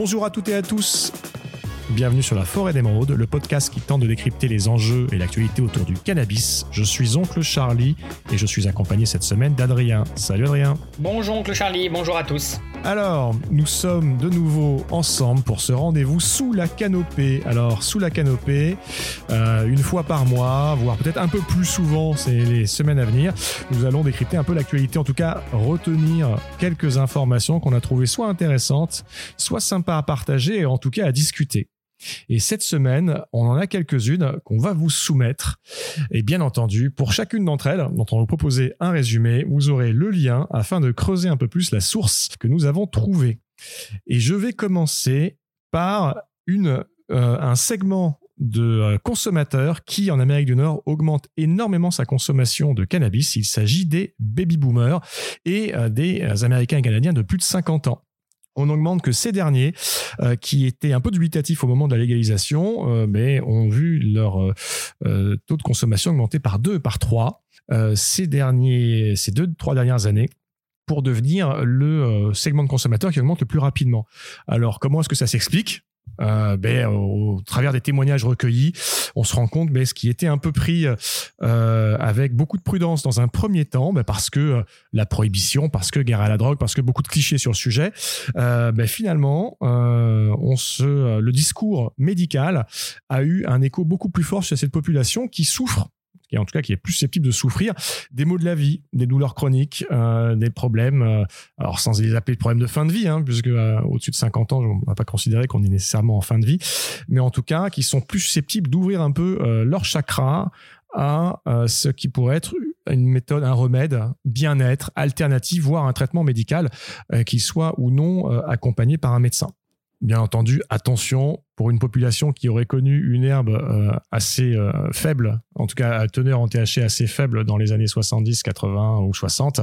Bonjour à toutes et à tous. Bienvenue sur la Forêt d'Émeraude, le podcast qui tente de décrypter les enjeux et l'actualité autour du cannabis. Je suis Oncle Charlie et je suis accompagné cette semaine d'Adrien. Salut Adrien. Bonjour Oncle Charlie, bonjour à tous. Alors, nous sommes de nouveau ensemble pour ce rendez-vous sous la canopée. Alors, sous la canopée, euh, une fois par mois, voire peut-être un peu plus souvent, c'est les semaines à venir, nous allons décrypter un peu l'actualité, en tout cas retenir quelques informations qu'on a trouvées soit intéressantes, soit sympas à partager et en tout cas à discuter. Et cette semaine, on en a quelques-unes qu'on va vous soumettre. Et bien entendu, pour chacune d'entre elles, dont on va vous proposer un résumé, vous aurez le lien afin de creuser un peu plus la source que nous avons trouvée. Et je vais commencer par une, euh, un segment de euh, consommateurs qui, en Amérique du Nord, augmente énormément sa consommation de cannabis. Il s'agit des baby boomers et euh, des Américains et Canadiens de plus de 50 ans on augmente que ces derniers, euh, qui étaient un peu dubitatifs au moment de la légalisation, euh, mais ont vu leur euh, taux de consommation augmenter par deux, par trois ces ces deux, trois dernières années pour devenir le segment de consommateurs qui augmente le plus rapidement. Alors, comment est-ce que ça s'explique? Euh, ben, au, travers des témoignages recueillis, on se rend compte ben, ce qui était un peu pris euh, avec beaucoup de prudence dans un premier temps, ben, parce que euh, la prohibition, parce que guerre à la drogue, parce que beaucoup de clichés sur le sujet, ben, finalement, on se, le discours médical a eu un écho beaucoup plus fort chez cette population qui souffre qui en tout cas qui est plus susceptible de souffrir des maux de la vie, des douleurs chroniques, euh, des problèmes, euh, alors sans les appeler problèmes de fin de vie, hein, puisque euh, au-dessus de 50 ans, on ne va pas considérer qu'on est nécessairement en fin de vie, mais en tout cas qui sont plus susceptibles d'ouvrir un peu leur chakra à ce qui pourrait être une méthode, un remède, bien-être, alternatif, voire un traitement médical qui soit ou non accompagné par un médecin. Bien entendu, attention, pour une population qui aurait connu une herbe euh, assez euh, faible, en tout cas à teneur en THC assez faible dans les années 70, 80 ou 60,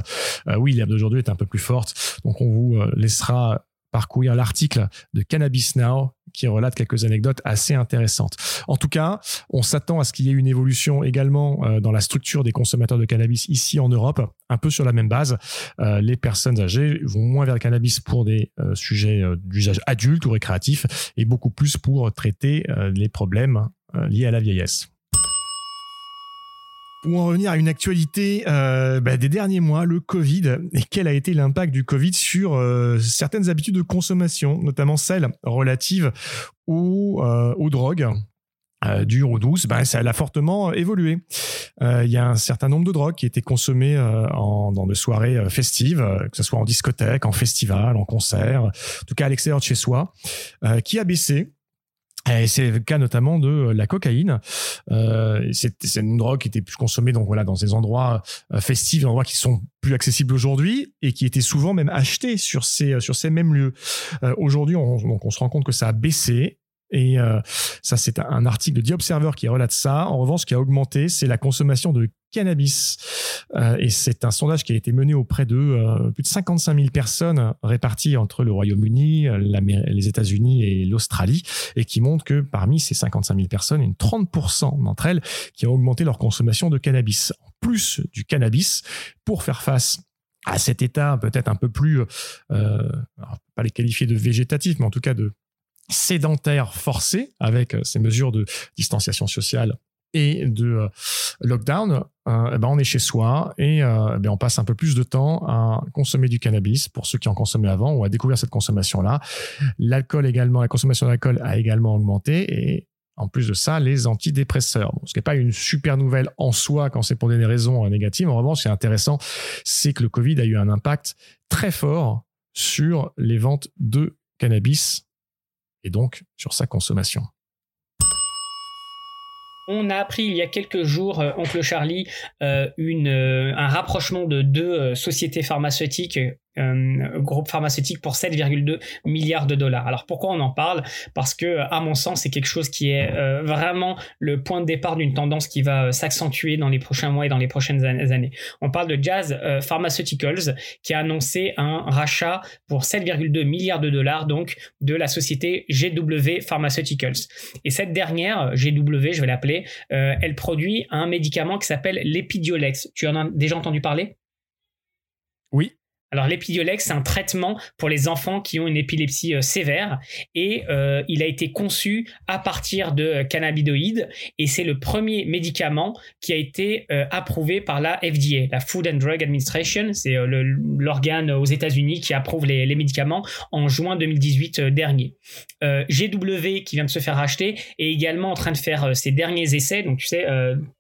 euh, oui, l'herbe d'aujourd'hui est un peu plus forte. Donc on vous laissera parcourir l'article de Cannabis Now qui relate quelques anecdotes assez intéressantes. En tout cas, on s'attend à ce qu'il y ait une évolution également euh, dans la structure des consommateurs de cannabis ici en Europe, un peu sur la même base. Euh, les personnes âgées vont moins vers le cannabis pour des euh, sujets d'usage adulte ou récréatif et beaucoup plus pour traiter les problèmes liés à la vieillesse. Pour en revenir à une actualité euh, bah, des derniers mois, le Covid, et quel a été l'impact du Covid sur euh, certaines habitudes de consommation, notamment celles relatives aux, euh, aux drogues dures ou douces, bah, ça a fortement évolué. Il y a un certain nombre de drogues qui étaient consommées en, dans des soirées festives, que ce soit en discothèque, en festival, en concert, en tout cas à l'extérieur de chez soi, qui a baissé et c'est le cas notamment de la cocaïne. Euh, c'est une drogue qui était plus consommée donc voilà dans des endroits euh, festifs, des endroits qui sont plus accessibles aujourd'hui et qui étaient souvent même achetés sur ces sur ces mêmes lieux. Euh, aujourd'hui, on, donc on se rend compte que ça a baissé et euh, ça, c'est un article de The Observer qui relate ça. En revanche, ce qui a augmenté, c'est la consommation de cannabis. Euh, et c'est un sondage qui a été mené auprès de euh, plus de 55 000 personnes réparties entre le Royaume-Uni, les États-Unis et l'Australie, et qui montre que parmi ces 55 000 personnes, une 30% d'entre elles qui ont augmenté leur consommation de cannabis. En plus du cannabis, pour faire face à cet état peut-être un peu plus, euh, pas les qualifier de végétatif, mais en tout cas de sédentaire forcé avec euh, ces mesures de distanciation sociale et de euh, lockdown, euh, eh ben on est chez soi et eh ben on passe un peu plus de temps à consommer du cannabis pour ceux qui en consommaient avant ou à découvrir cette consommation-là. L'alcool également, la consommation d'alcool a également augmenté et en plus de ça, les antidépresseurs. ce qui n'est pas une super nouvelle en soi quand c'est pour des raisons négatives. En revanche, ce qui est intéressant, c'est que le Covid a eu un impact très fort sur les ventes de cannabis et donc sur sa consommation. On a appris il y a quelques jours, euh, oncle Charlie, euh, euh, un rapprochement de deux sociétés pharmaceutiques euh, groupe pharmaceutique pour 7,2 milliards de dollars. Alors pourquoi on en parle? Parce que à mon sens c'est quelque chose qui est euh, vraiment le point de départ d'une tendance qui va euh, s'accentuer dans les prochains mois et dans les prochaines années. On parle de Jazz Pharmaceuticals qui a annoncé un rachat pour 7,2 milliards de dollars donc de la société GW Pharmaceuticals. Et cette dernière GW, je vais l'appeler, elle produit un médicament qui s'appelle l'Epidiolex. Tu en as déjà entendu parler? Oui, Alors l'épidiolex, c'est un traitement pour les enfants qui ont une épilepsie sévère et il a été conçu à partir de cannabinoïdes et c'est le premier médicament qui a été approuvé par la FDA, la Food and Drug Administration, c'est l'organe aux États-Unis qui approuve les, les, médicaments en juin 2018 dernier. GW qui vient de se faire racheter est également en train de faire ses derniers essais, donc tu sais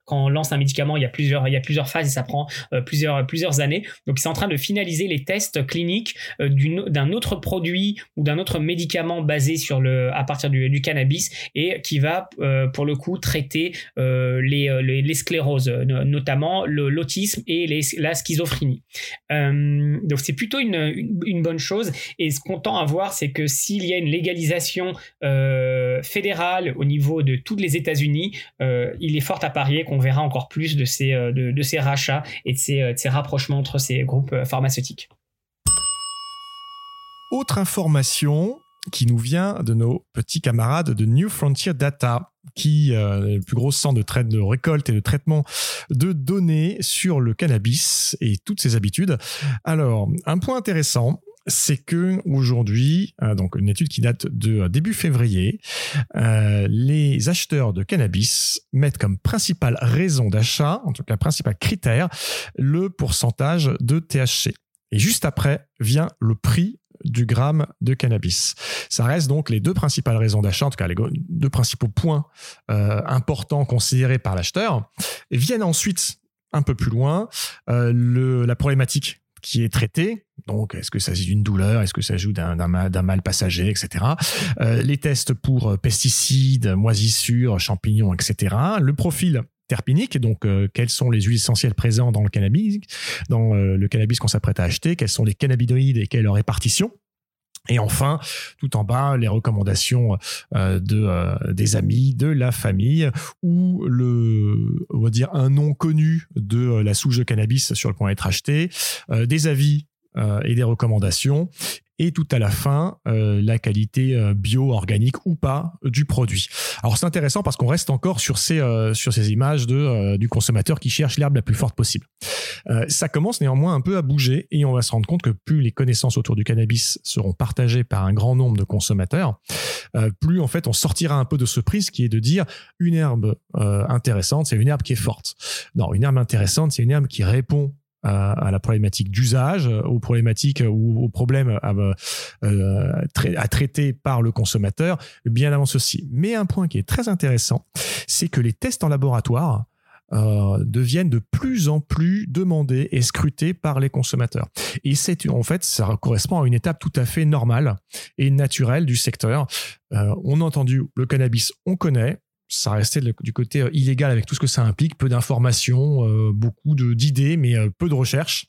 quand on lance un médicament, il y a plusieurs, phases et ça prend euh, plusieurs, années. Donc, c'est en train de finaliser les tests cliniques euh, d'un autre produit ou d'un autre médicament basé sur le, à partir du, cannabis et qui va, euh, pour le coup, traiter les, les, scléroses, notamment l'autisme et les, la schizophrénie. donc, c'est plutôt une, une, bonne chose. Et ce qu'on tend à voir, c'est que s'il y a une légalisation fédérale au niveau de tous les États-Unis, il est fort à parier qu'on on verra encore plus de ces, euh, rachats et de ces, euh, de ces, rapprochements entre ces groupes euh, pharmaceutiques. Autre information qui nous vient de nos petits camarades de New Frontier Data, qui est le plus gros centre de, traite, de récolte et de traitement de données sur le cannabis et toutes ses habitudes. Alors, un point intéressant, c'est que aujourd'hui, euh, donc une étude qui date de euh, début février, euh, les acheteurs de cannabis mettent comme principale raison d'achat, en tout cas principal critère, le pourcentage de THC. Et juste après vient le prix du gramme de cannabis. Ça reste donc les deux principales raisons d'achat, en tout cas les deux principaux points importants considérés par l'acheteur. Viennent ensuite un peu plus loin la problématique qui est traité. Donc, est-ce que ça s'agit d'une douleur? Est-ce que ça s'agit d'un mal passager, etc. Euh, les tests pour euh, pesticides, moisissures, champignons, etc. Le profil terpinique, donc euh, quelles sont les huiles essentielles présentes dans le cannabis, dans le cannabis qu'on s'apprête à acheter, quels sont les cannabinoïdes et quelle leur répartition. Et enfin, tout en bas, les recommandations euh, de euh, des amis, de la famille, ou le, on va dire un nom connu de euh, la souche de cannabis sur le point d'être acheté, des avis et des recommandations, et tout à la fin euh, la qualité euh, bio, organique ou pas du produit. Alors c'est intéressant parce qu'on reste encore sur ces euh, sur ces images de du consommateur qui cherche l'herbe la plus forte possible. ça commence néanmoins un peu à bouger et on va se rendre compte que plus les connaissances autour du cannabis seront partagées par un grand nombre de consommateurs, plus en fait on sortira un peu de ce prisme qui est de dire une herbe intéressante, c'est une herbe qui est forte. Non, une herbe intéressante, c'est une herbe qui répond à, la problématique d'usage, aux problématiques ou aux problèmes à, euh, à, traiter par le consommateur bien avant ceci. Mais un point qui est très intéressant, c'est que les tests en laboratoire euh, deviennent de plus en plus demandés et scrutés par les consommateurs. Et c'est en fait, ça correspond à une étape tout à fait normale et naturelle du secteur. Euh, on a entendu le cannabis, on connaît ça restait du côté euh, illégal avec tout ce que ça implique, peu d'informations, euh, beaucoup d'idées, mais euh, peu de recherche.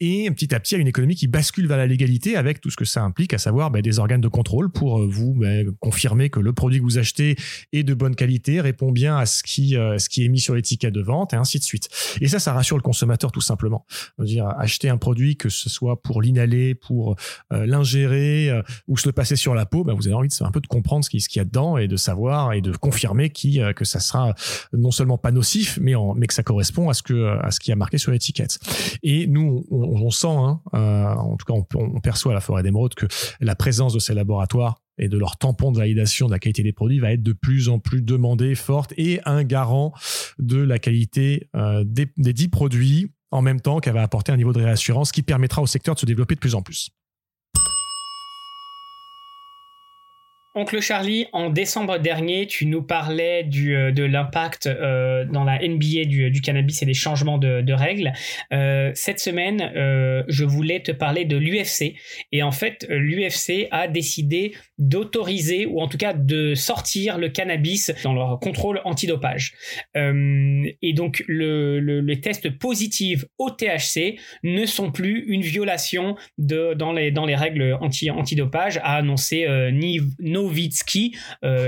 Et petit à petit, a une économie qui bascule vers la légalité avec tout ce que ça implique, à savoir bah, des organes de contrôle pour euh, vous bah, confirmer que le produit que vous achetez est de bonne qualité, répond bien à ce qui, euh, ce qui est mis sur l'étiquette de vente, et ainsi de suite. Et ça, ça rassure le consommateur tout simplement. dire acheter un produit, que ce soit pour l'inhaler, pour euh, l'ingérer ou se le passer sur la peau, bah, vous avez envie de, un peu de comprendre ce qu'il y a dedans et de savoir et de confirmer que ça sera non seulement pas nocif, mais, que ça correspond à ce, que, à qui a marqué sur l'étiquette. Et nous, on, sent, hein, euh, en tout cas, on, perçoit à la forêt d'émeraude que la présence de ces laboratoires et de leur tampon de validation de la qualité des produits va être de plus en plus demandée, forte et un garant de la qualité euh, des dix produits en même temps qu'elle va apporter un niveau de réassurance qui permettra au secteur de se développer de plus en plus. Oncle Charlie, en décembre dernier, tu nous parlais du, euh, de l'impact euh, dans la NBA du, cannabis et des changements de, règles. Euh, cette semaine, je voulais te parler de l'UFC. Et en fait, l'UFC a décidé d'autoriser, ou en tout cas de sortir le cannabis dans leur contrôle antidopage. et donc, le, les tests positifs au THC ne sont plus une violation de, dans, les, dans les règles anti, antidopage, a annoncé Nowitzki,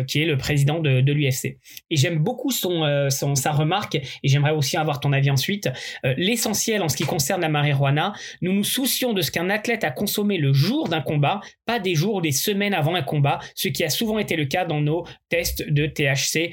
qui est le président de, de l'UFC. Et j'aime beaucoup son, son, sa remarque, et j'aimerais aussi avoir ton avis ensuite. L'essentiel en ce qui concerne la marijuana, nous nous soucions de ce qu'un athlète a consommé le jour d'un combat, pas des jours ou des semaines avant un combat, ce qui a souvent été le cas dans nos tests de THC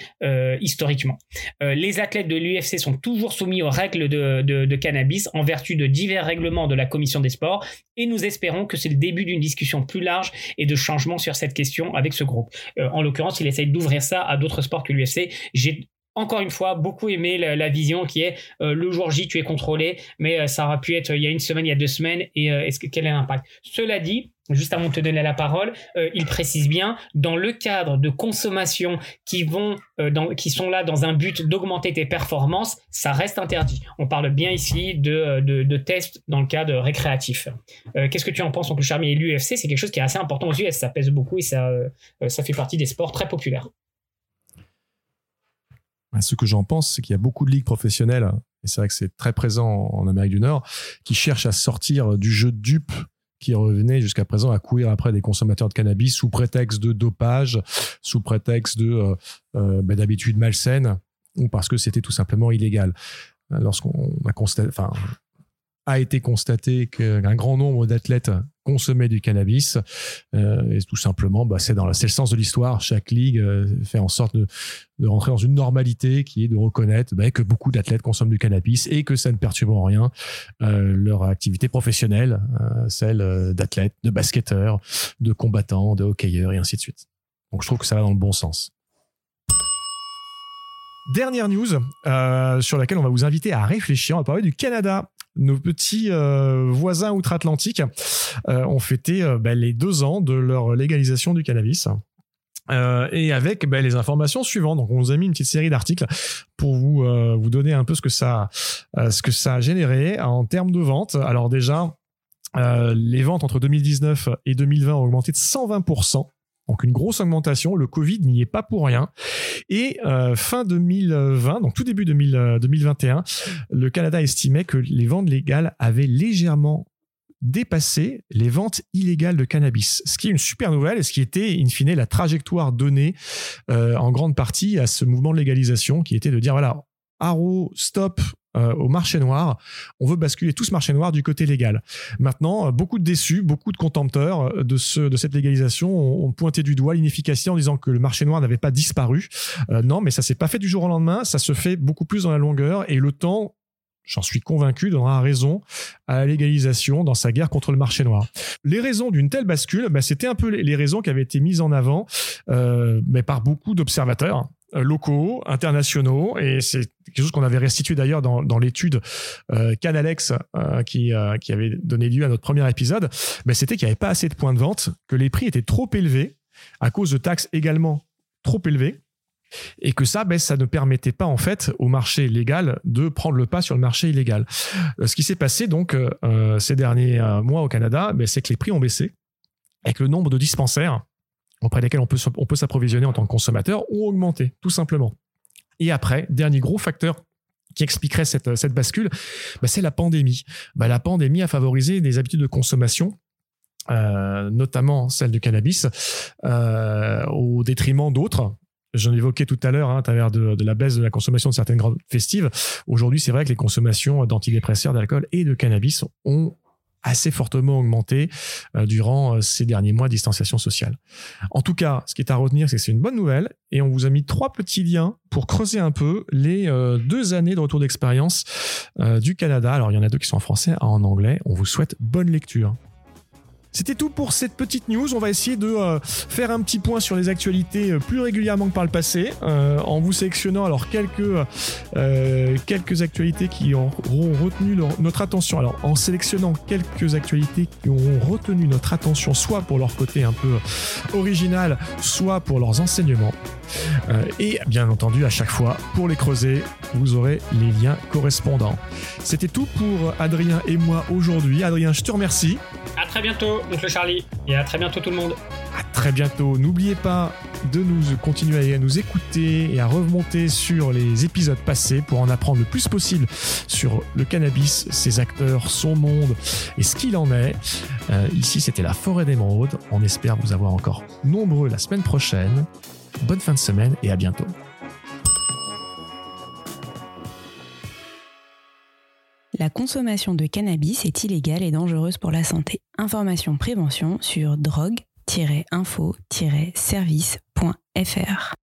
historiquement. les athlètes de l'UFC sont toujours soumis aux règles de, de cannabis en vertu de divers règlements de la commission des sports et nous espérons que c'est le début d'une discussion plus large et de changement sur cette question avec ce groupe. Euh, en l'occurrence, il essaye d'ouvrir ça à d'autres sports que l'UFC. J'ai encore une fois beaucoup aimé la, vision qui est euh, le jour J tu es contrôlé mais euh, ça aura pu être il y a une semaine il y a deux semaines et est-ce que quel est l'impact? Cela dit juste avant de te donner la parole, euh, il précise bien, dans le cadre de consommation qui vont, euh, dans, qui sont là dans un but d'augmenter tes performances, ça reste interdit. On parle bien ici de, euh, de, tests dans le cadre récréatif. Qu'est-ce que tu en penses, oncle Charmy Et l'UFC, c'est quelque chose qui est assez important aux US, ça pèse beaucoup et ça, ça fait partie des sports très populaires. Ce que j'en pense, c'est qu'il y a beaucoup de ligues professionnelles, et c'est vrai que c'est très présent en Amérique du Nord, qui cherchent à sortir du jeu de dupe qui revenait jusqu'à présent à courir après des consommateurs de cannabis sous prétexte de dopage, sous prétexte de euh, euh bah, d'habitude malsaine ou parce que c'était tout simplement illégal. Lorsqu'on a constaté, enfin, a été constaté qu'un grand nombre d'athlètes consommaient du cannabis. Euh, et tout simplement, bah, c'est, le sens de l'histoire. Chaque ligue euh, fait en sorte de, rentrer dans une normalité qui est de reconnaître bah, que beaucoup d'athlètes consomment du cannabis et que ça ne perturbe en rien euh, leur activité professionnelle, celle d'athlètes, de basketteurs, de combattants, de hockeyeurs et ainsi de suite. Donc je trouve que ça va dans le bon sens. Dernière news sur laquelle on va vous inviter à réfléchir. On va parler du Canada nos petits euh, voisins outre-Atlantique euh, ont fêté euh, ben, les deux ans de leur légalisation du cannabis. et avec ben, les informations suivantes. Donc, on vous a mis une petite série d'articles pour vous vous donner un peu ce que ça ce que ça a généré en termes de ventes. Alors déjà, les ventes entre 2019 et 2020 ont augmenté de 120 donc une grosse augmentation, le Covid n'y est pas pour rien. Et euh, fin 2020, donc tout début 2021, euh, le Canada estimait que les ventes légales avaient légèrement dépassé les ventes illégales de cannabis, ce qui est une super nouvelle et ce qui était in fine la trajectoire donnée euh, en grande partie à ce mouvement de légalisation qui était de dire voilà, arrow, stop, euh, au marché noir. On veut basculer tout ce marché noir du côté légal. Maintenant, euh, beaucoup de déçus, beaucoup de contempteurs euh, de, ce, de cette légalisation ont, pointé du doigt l'inefficacité en disant que le marché noir n'avait pas disparu. non, mais ça s'est pas fait du jour au lendemain. Ça se fait beaucoup plus dans la longueur et le temps j'en suis convaincu, donnera raison à la légalisation dans sa guerre contre le marché noir. Les raisons d'une telle bascule, bah, c'était un peu les, raisons qui avaient été mises en avant mais par beaucoup d'observateurs. Euh, locaux, internationaux, et c'est quelque chose qu'on avait restitué d'ailleurs dans, l'étude euh, Canalex euh, qui, euh, avait donné lieu à notre premier épisode, c'était qu'il n'y avait pas assez de points de vente, que les prix étaient trop élevés, à cause de taxes également trop élevées, et que ça, ben, ça ne permettait pas en fait au marché légal de prendre le pas sur le marché illégal. Ce qui s'est passé donc ces derniers mois au Canada, ben, c'est que les prix ont baissé, et que le nombre de dispensaires auprès desquels on peut, on peut s'approvisionner en tant que consommateur ont augmenté, tout simplement. Et après, dernier gros facteur qui expliquerait cette, bascule, bah, c'est la pandémie. Bah, la pandémie a favorisé des habitudes de consommation euh, notamment celle du cannabis, euh, au détriment d'autres. J'en évoquais tout à l'heure hein, à travers de, la baisse de la consommation de certaines grandes festives. Aujourd'hui, c'est vrai que les consommations d'antidépresseurs, d'alcool et de cannabis ont assez fortement augmenté euh, durant euh, ces derniers mois de distanciation sociale. En tout cas, ce qui est à retenir, c'est que c'est une bonne nouvelle et on vous a mis trois petits liens pour creuser un peu les euh, deux années de retour d'expérience du Canada. Alors, il y en a deux qui sont en français, un en anglais. On vous souhaite bonne lecture. C'était tout pour cette petite news. On va essayer de euh, faire un petit point sur les actualités euh, plus régulièrement que par le passé, euh, en vous sélectionnant alors quelques quelques actualités qui auront retenu notre attention. Alors en sélectionnant quelques actualités qui auront retenu notre attention, soit pour leur côté un peu original, soit pour leurs enseignements. Et bien entendu, à chaque fois, pour les creuser, vous aurez les liens correspondants. C'était tout pour Adrien et moi aujourd'hui. Adrien, je te remercie. À très bientôt, oncle Charlie, et à très bientôt tout le monde. À très bientôt. N'oubliez pas de nous continuer à nous écouter et à remonter sur les épisodes passés pour en apprendre le plus possible sur le cannabis, ses acteurs, son monde et ce qu'il en est. Euh, ici, c'était la forêt d'émeraude. On espère vous avoir encore nombreux la semaine prochaine. Bonne fin de semaine et à bientôt. La consommation de cannabis est illégale et dangereuse pour la santé. Information prévention sur drogue-info-service.fr.